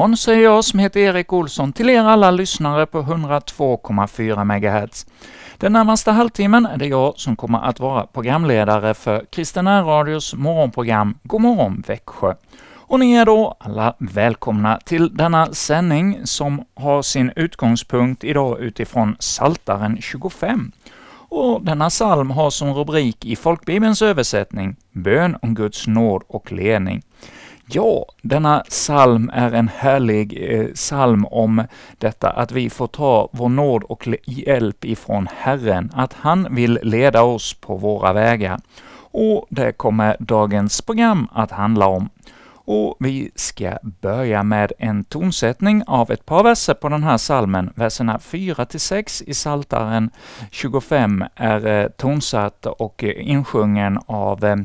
Morgon säger jag som heter Erik Olsson till er alla lyssnare på 102,4 MHz. Den närmaste halvtimmen är det jag som kommer att vara programledare för Kristina Radios morgonprogram God morgon Växjö. Och ni är då alla välkomna till denna sändning som har sin utgångspunkt idag utifrån Saltaren 25. Och denna psalm har som rubrik i folkbibelns översättning ”Bön om Guds nåd och ledning”. Ja, denna psalm är en härlig eh, psalm om detta att vi får ta vår nåd och hjälp ifrån Herren, att han vill leda oss på våra vägar. Och det kommer dagens program att handla om. Och vi ska börja med en tonsättning av ett par verser på den här salmen. Verserna 4-6 i Saltaren 25 är eh, tonsatt och eh, insjungen av eh,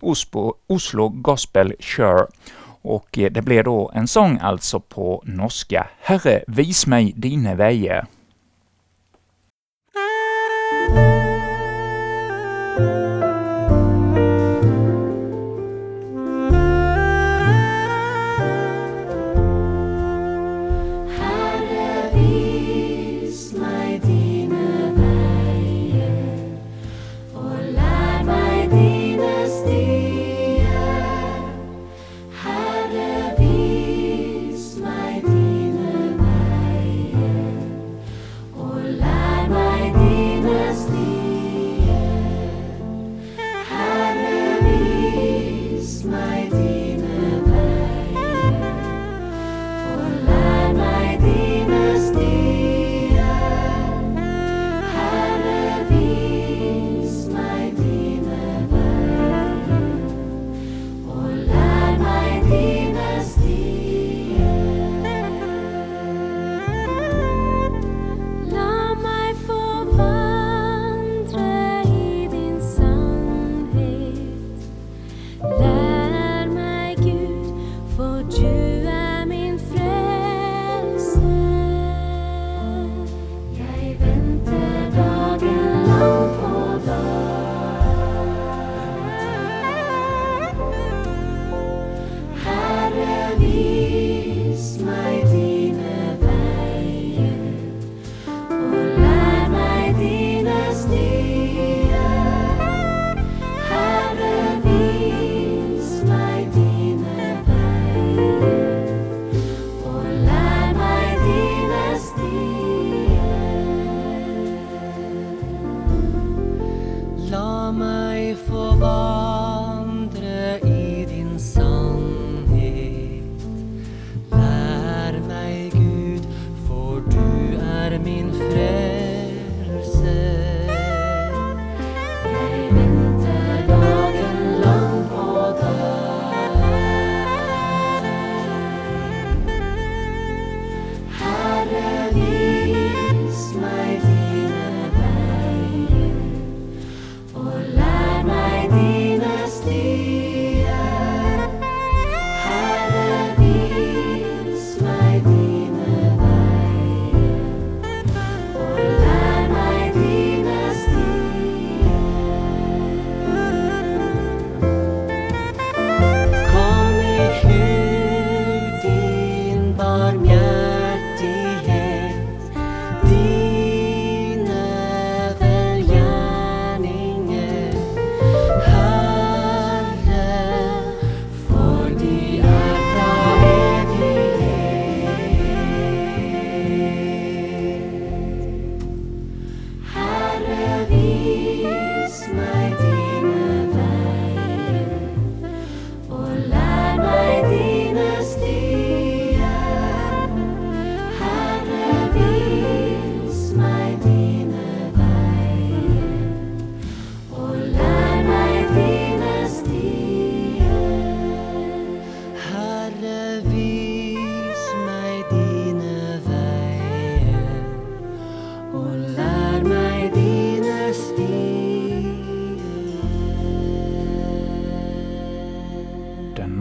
Oslo, Gospel Chur. Och eh, det blir då en sång alltså på norska. Herre, vis mig dine vägar.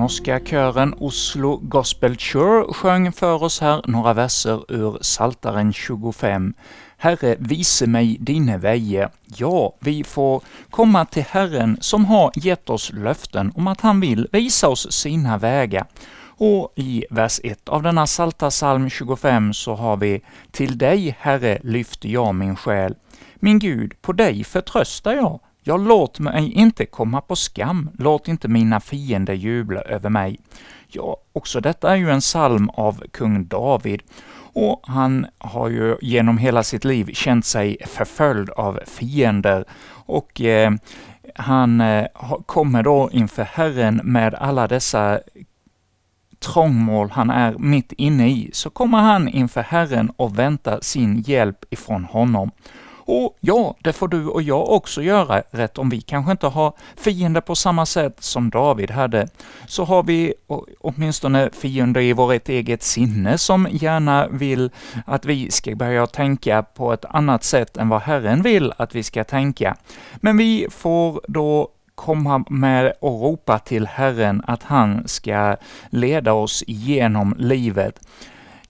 Norska kören Oslo Gospel Chur sjöng för oss här några verser ur Saltaren 25. Herre, vise mig dina vägar. Ja, vi får komma till Herren som har gett oss löften om att han vill visa oss sina vägar. Och i vers 1 av denna Salta psalm 25 så har vi ”Till dig, Herre, lyfter jag min själ. Min Gud, på dig förtröstar jag. Ja, låt mig inte komma på skam, låt inte mina fiender jubla över mig. Ja, också detta är ju en psalm av kung David, och han har ju genom hela sitt liv känt sig förföljd av fiender, och eh, han eh, kommer då inför Herren med alla dessa trångmål han är mitt inne i, så kommer han inför Herren och väntar sin hjälp ifrån honom. Och ja, det får du och jag också göra, rätt om vi kanske inte har fiender på samma sätt som David hade, så har vi åtminstone fiender i vårt eget sinne som gärna vill att vi ska börja tänka på ett annat sätt än vad Herren vill att vi ska tänka. Men vi får då komma med och ropa till Herren att han ska leda oss genom livet.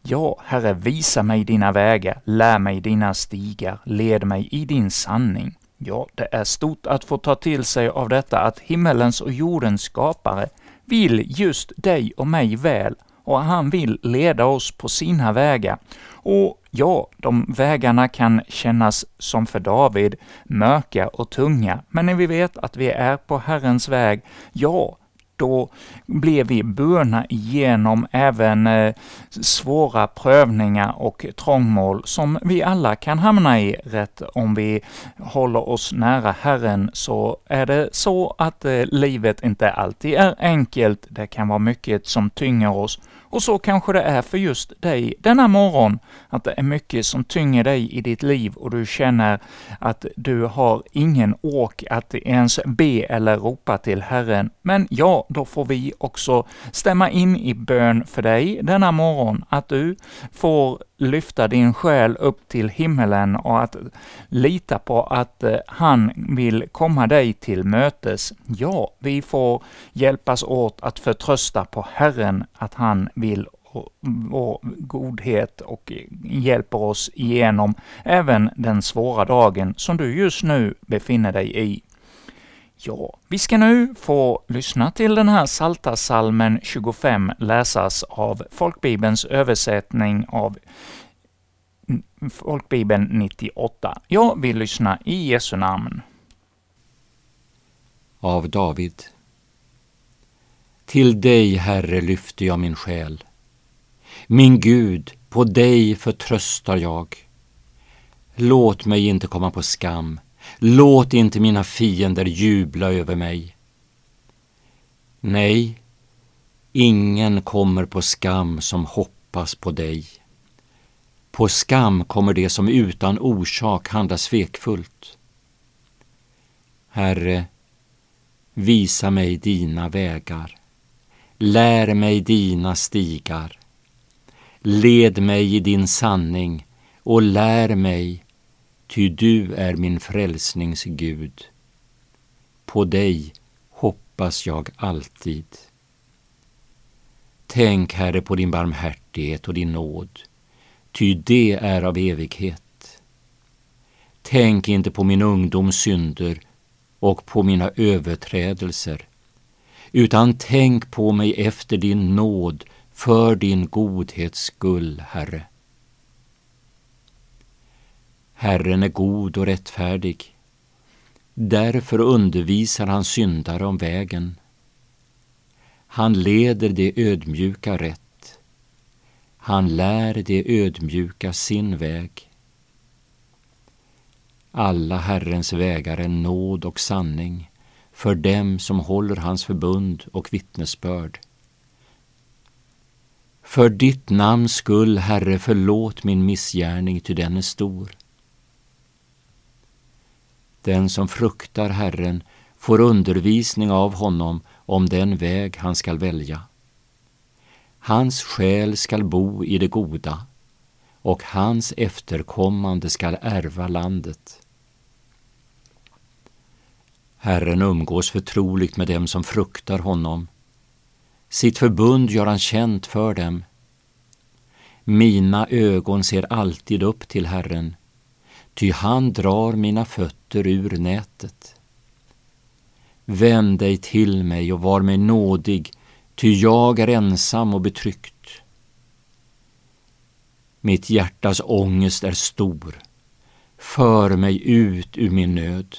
Ja, Herre, visa mig dina vägar, lär mig dina stigar, led mig i din sanning. Ja, det är stort att få ta till sig av detta att himmelens och jordens skapare vill just dig och mig väl, och han vill leda oss på sina vägar. Och ja, de vägarna kan kännas som för David mörka och tunga, men när vi vet att vi är på Herrens väg, ja, då blir vi burna igenom även eh, svåra prövningar och trångmål som vi alla kan hamna i rätt om vi håller oss nära Herren, så är det så att eh, livet inte alltid är enkelt. Det kan vara mycket som tynger oss och så kanske det är för just dig denna morgon, att det är mycket som tynger dig i ditt liv och du känner att du har ingen ork att ens be eller ropa till Herren. Men ja, då får vi också stämma in i bön för dig denna morgon, att du får lyfta din själ upp till himmelen och att lita på att eh, han vill komma dig till mötes. Ja, vi får hjälpas åt att förtrösta på Herren, att han vill vår godhet och hjälper oss igenom även den svåra dagen som du just nu befinner dig i. Ja, vi ska nu få lyssna till den här Salta salmen 25 läsas av Folkbibelns översättning av Folkbibeln 98. Jag vill lyssna i Jesu namn. Av David. Till dig, Herre, lyfter jag min själ. Min Gud, på dig förtröstar jag. Låt mig inte komma på skam Låt inte mina fiender jubla över mig. Nej, ingen kommer på skam som hoppas på dig. På skam kommer det som utan orsak handlar svekfullt. Herre, visa mig dina vägar. Lär mig dina stigar. Led mig i din sanning och lär mig ty du är min frälsnings Gud. På dig hoppas jag alltid. Tänk, Herre, på din barmhärtighet och din nåd, ty det är av evighet. Tänk inte på min ungdoms synder och på mina överträdelser, utan tänk på mig efter din nåd för din godhets skull, Herre. Herren är god och rättfärdig. Därför undervisar han syndare om vägen. Han leder de ödmjuka rätt. Han lär de ödmjuka sin väg. Alla Herrens vägar är nåd och sanning för dem som håller hans förbund och vittnesbörd. För ditt namns skull, Herre, förlåt min missgärning, ty den är stor. Den som fruktar Herren får undervisning av honom om den väg han skall välja. Hans själ skall bo i det goda och hans efterkommande skall ärva landet. Herren umgås förtroligt med dem som fruktar honom. Sitt förbund gör han känt för dem. Mina ögon ser alltid upp till Herren, ty han drar mina fötter ur nätet. Vänd dig till mig och var mig nådig, ty jag är ensam och betryckt. Mitt hjärtas ångest är stor. För mig ut ur min nöd.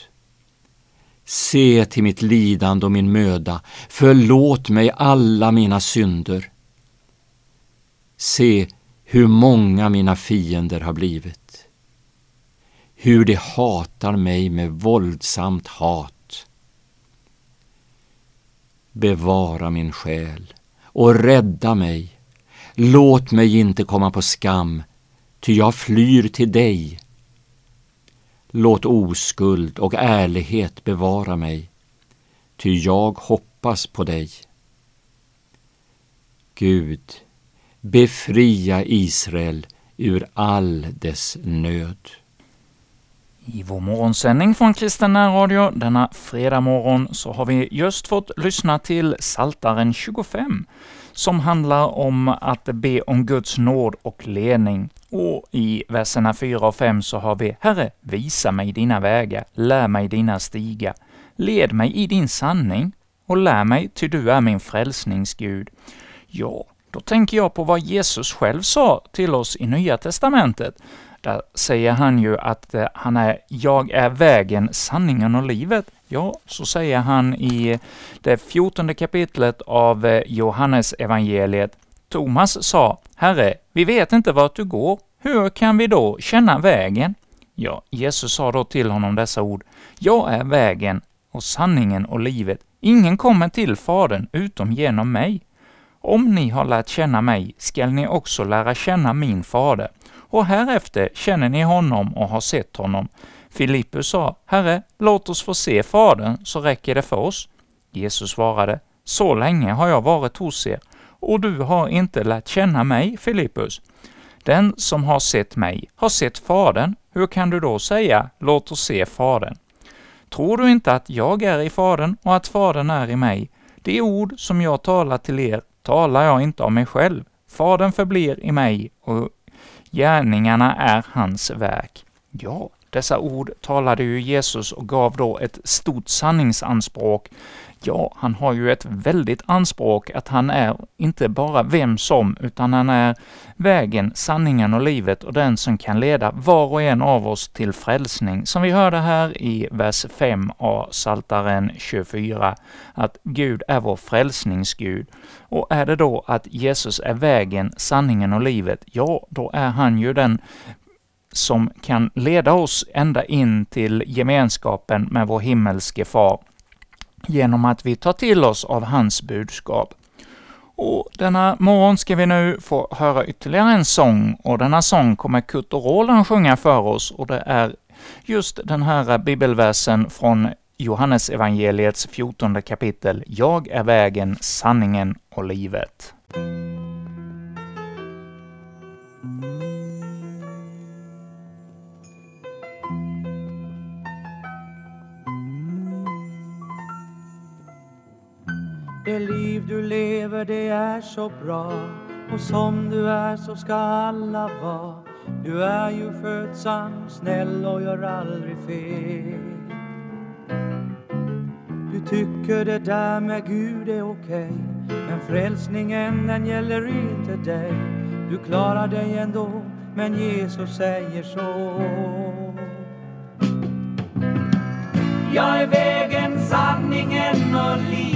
Se till mitt lidande och min möda, förlåt mig alla mina synder. Se hur många mina fiender har blivit. Hur de hatar mig med våldsamt hat. Bevara min själ och rädda mig. Låt mig inte komma på skam, ty jag flyr till dig. Låt oskuld och ärlighet bevara mig, ty jag hoppas på dig. Gud, befria Israel ur all dess nöd. I vår morgonsändning från Kristen Radio denna fredag morgon så har vi just fått lyssna till Saltaren 25, som handlar om att be om Guds nåd och ledning. Och i verserna 4 och 5 så har vi ”Herre, visa mig dina vägar, lär mig dina stigar, led mig i din sanning och lär mig, ty du är min frälsningsgud”. Ja, då tänker jag på vad Jesus själv sa till oss i Nya testamentet. Där säger han ju att eh, han är ”Jag är vägen, sanningen och livet”. Ja, så säger han i det fjortonde kapitlet av eh, Johannes evangeliet. Thomas sa, ”Herre, vi vet inte vart du går, hur kan vi då känna vägen?” Ja, Jesus sa då till honom dessa ord, ”Jag är vägen och sanningen och livet. Ingen kommer till Fadern utom genom mig. Om ni har lärt känna mig skall ni också lära känna min fader, och härefter känner ni honom och har sett honom. Filippus sa, Herre, låt oss få se Fadern, så räcker det för oss. Jesus svarade, Så länge har jag varit hos er, och du har inte lärt känna mig, Filippus. Den som har sett mig har sett Fadern, hur kan du då säga, låt oss se Fadern? Tror du inte att jag är i Fadern och att Fadern är i mig? De ord som jag talar till er talar jag inte av mig själv. Fadern förblir i mig och gärningarna är hans verk. Ja, dessa ord talade ju Jesus och gav då ett stort sanningsanspråk. Ja, han har ju ett väldigt anspråk att han är inte bara vem som, utan han är vägen, sanningen och livet och den som kan leda var och en av oss till frälsning, som vi hörde här i vers 5 av Saltaren 24, att Gud är vår frälsningsgud. Och är det då att Jesus är vägen, sanningen och livet, ja, då är han ju den som kan leda oss ända in till gemenskapen med vår himmelske Far, genom att vi tar till oss av hans budskap. Och denna morgon ska vi nu få höra ytterligare en sång, och denna sång kommer Kurt och Roland sjunga för oss, och det är just den här bibelversen från Johannes evangeliets 14 kapitel, ”Jag är vägen, sanningen och livet”. Det liv du lever det är så bra och som du är så ska alla vara. Du är ju skötsam, snäll och gör aldrig fel. Du tycker det där med Gud är okej men frälsningen den gäller inte dig. Du klarar dig ändå, men Jesus säger så. Jag är vägen, sanningen och livet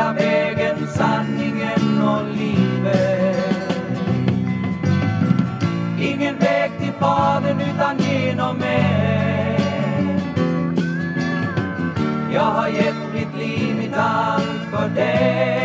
Hela vägen, sanningen och livet. Ingen väg till Fadern utan genom mig. Jag har gett mitt liv, mitt allt för dig.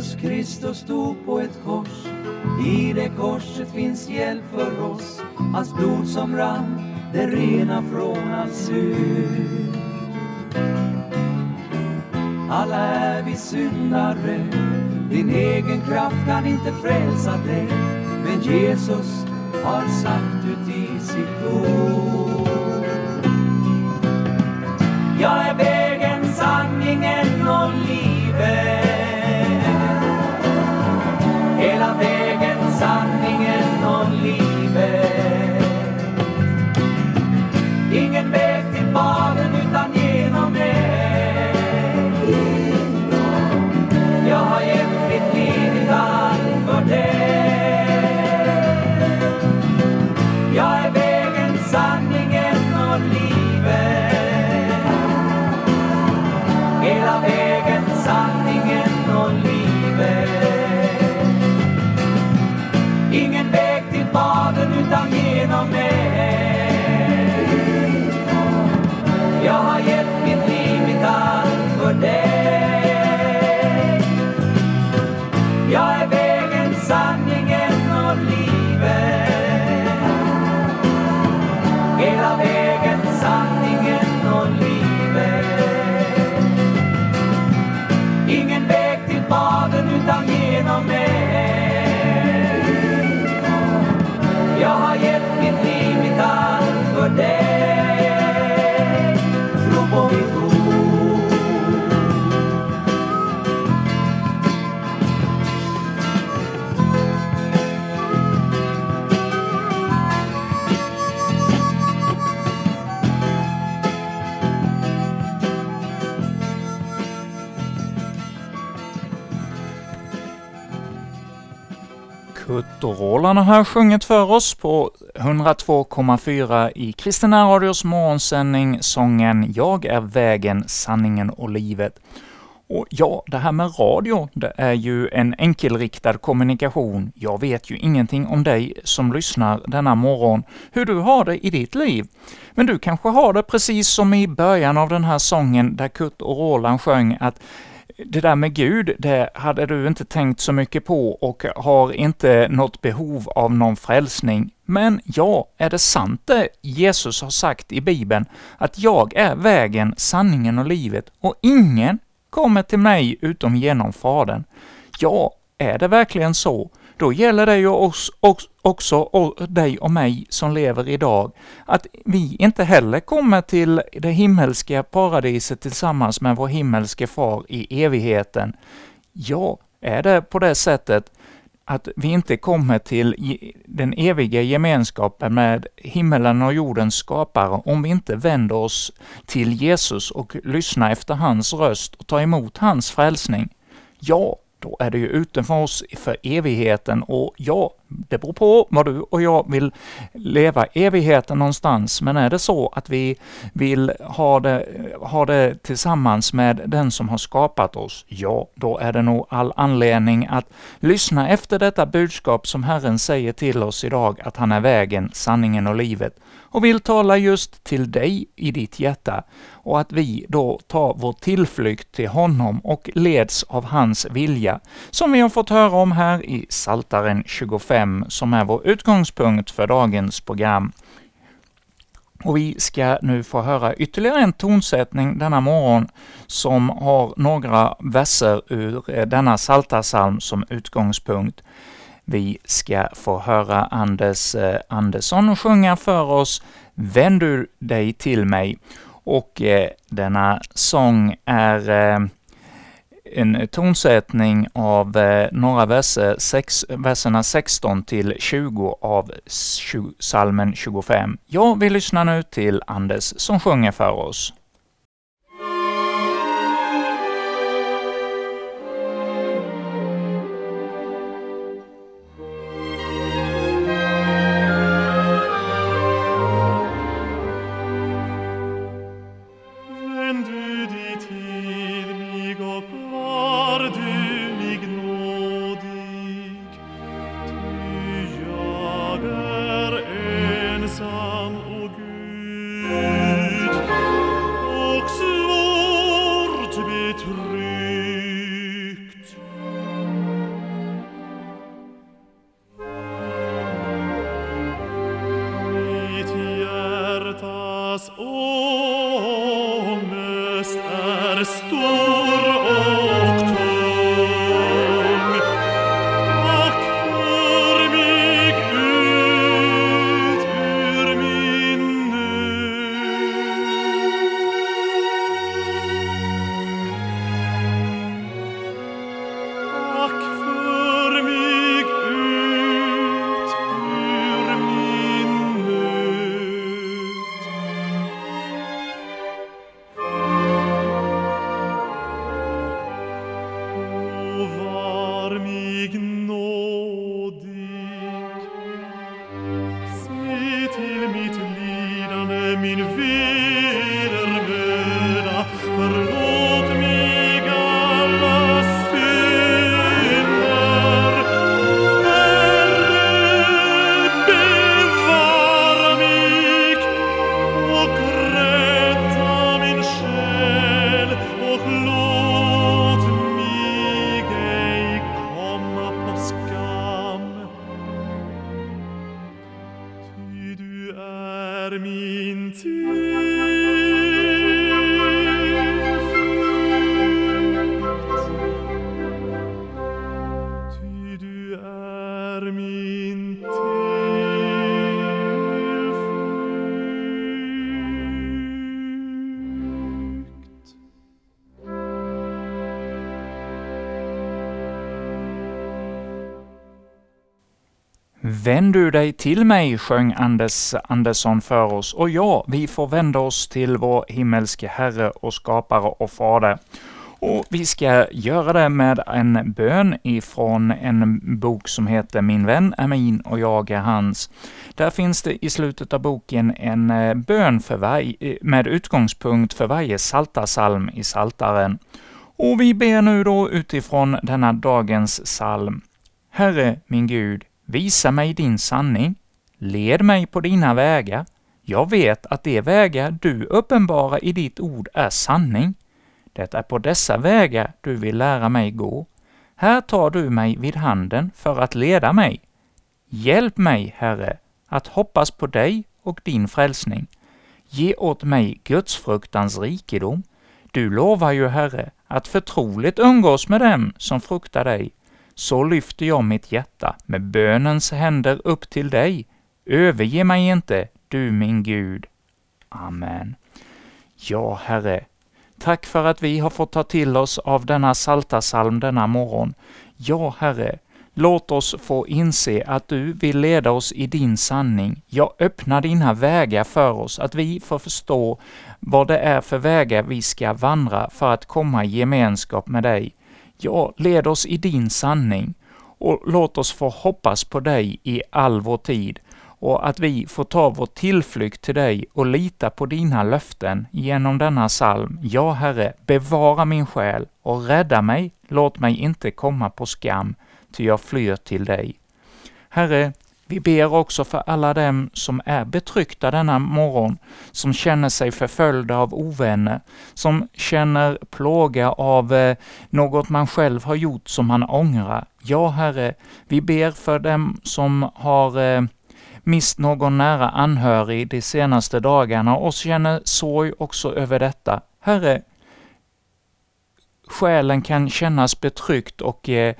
Jesus Kristus stod på ett kors. I det korset finns hjälp för oss. Hans blod som rann, det rena från allt synd. Alla är vi syndare. Din egen kraft kan inte frälsa dig. Men Jesus har sagt ut i sitt ord. Jag är vägen, sanningen och livet Kurt Roland har här sjungit för oss på 102,4 i Kristina Radios morgonsändning sången ”Jag är vägen, sanningen och livet”. Och ja, det här med radio, det är ju en enkelriktad kommunikation. Jag vet ju ingenting om dig som lyssnar denna morgon, hur du har det i ditt liv. Men du kanske har det precis som i början av den här sången där Kurt och Roland sjöng att det där med Gud, det hade du inte tänkt så mycket på och har inte något behov av någon frälsning. Men ja, är det sant det Jesus har sagt i Bibeln, att jag är vägen, sanningen och livet och ingen kommer till mig utom genom Fadern? Ja, är det verkligen så? Då gäller det ju oss, oss, också dig och mig som lever idag, att vi inte heller kommer till det himmelska paradiset tillsammans med vår himmelske far i evigheten. Ja, är det på det sättet att vi inte kommer till den eviga gemenskapen med himmelen och jordens skapare om vi inte vänder oss till Jesus och lyssnar efter hans röst och tar emot hans frälsning? Ja, då är det ju ute för oss för evigheten. Och ja, det beror på vad du och jag vill leva evigheten någonstans, men är det så att vi vill ha det, ha det tillsammans med den som har skapat oss, ja, då är det nog all anledning att lyssna efter detta budskap som Herren säger till oss idag, att han är vägen, sanningen och livet, och vill tala just till dig i ditt hjärta, och att vi då tar vår tillflykt till honom och leds av hans vilja, som vi har fått höra om här i Saltaren 25, som är vår utgångspunkt för dagens program. Och vi ska nu få höra ytterligare en tonsättning denna morgon som har några verser ur eh, denna Psaltarpsalm som utgångspunkt. Vi ska få höra Anders eh, Andersson sjunga för oss ”Vänd du dig till mig” och eh, denna sång är eh, en tonsättning av eh, några verser, sex, verserna 16 till 20 av psalmen 25. Ja, vi lyssnar nu till Anders som sjunger för oss. through. Vänd du dig till mig, sjöng Anders Andersson för oss, och ja, vi får vända oss till vår himmelske Herre och skapare och Fader. Och vi ska göra det med en bön ifrån en bok som heter Min vän är min och jag är hans. Där finns det i slutet av boken en eh, bön för varje, med utgångspunkt för varje saltarsalm i Saltaren. Och vi ber nu då utifrån denna dagens psalm. Herre, min Gud, visa mig din sanning. Led mig på dina vägar. Jag vet att de vägar du uppenbarar i ditt ord är sanning. Det är på dessa vägar du vill lära mig gå. Här tar du mig vid handen för att leda mig. Hjälp mig, Herre, att hoppas på dig och din frälsning. Ge åt mig gudsfruktans rikedom. Du lovar ju, Herre, att förtroligt umgås med dem som fruktar dig. Så lyfter jag mitt hjärta med bönens händer upp till dig. Överge mig inte, du min Gud. Amen. Ja, Herre, tack för att vi har fått ta till oss av denna saltasalm denna morgon. Ja, Herre, låt oss få inse att du vill leda oss i din sanning. Ja, öppna dina vägar för oss, att vi får förstå vad det är för vägar vi ska vandra för att komma i gemenskap med dig. Ja, led oss i din sanning och låt oss få hoppas på dig i all vår tid och att vi får ta vår tillflykt till dig och lita på dina löften genom denna psalm. Ja, Herre, bevara min själ och rädda mig, låt mig inte komma på skam, ty jag flyr till dig. Herre, vi ber också för alla dem som är betryckta denna morgon, som känner sig förföljda av ovänner, som känner plåga av eh, något man själv har gjort som man ångrar. Ja, Herre, vi ber för dem som har eh, mist någon nära anhörig de senaste dagarna och känner sorg också över detta. Herre, själen kan kännas betryckt och eh,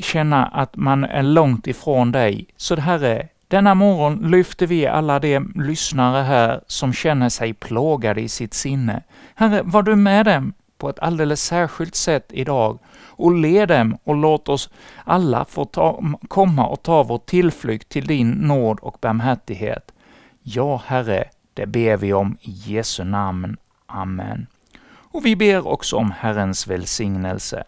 känna att man är långt ifrån dig. Så Herre, denna morgon lyfter vi alla de lyssnare här som känner sig plågade i sitt sinne. Herre, var du med dem på ett alldeles särskilt sätt idag och led dem och låt oss alla få ta, komma och ta vår tillflykt till din nåd och barmhärtighet. Ja, Herre, det ber vi om i Jesu namn. Amen. Och vi ber också om Herrens välsignelse.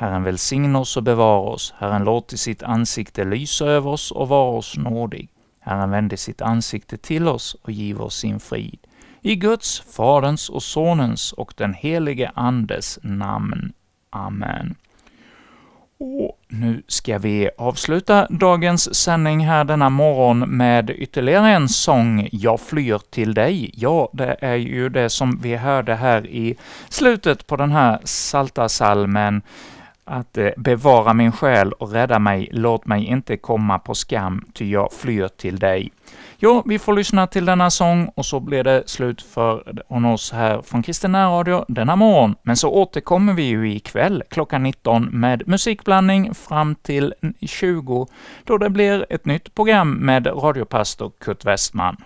Herren välsigne oss och bevara oss. Herren låter sitt ansikte lysa över oss och vara oss nådig. Herren vände sitt ansikte till oss och giv oss sin frid. I Guds, Faderns och Sonens och den helige Andes namn. Amen. Och nu ska vi avsluta dagens sändning här denna morgon med ytterligare en sång, Jag flyr till dig. Ja, det är ju det som vi hörde här i slutet på den här salta salmen att eh, bevara min själ och rädda mig, låt mig inte komma på skam, ty jag flyr till dig. Ja, vi får lyssna till denna sång och så blir det slut för oss här från Kristen Radio denna morgon. Men så återkommer vi ju ikväll klockan 19 med musikblandning fram till 20, då det blir ett nytt program med radiopastor Kurt Westman.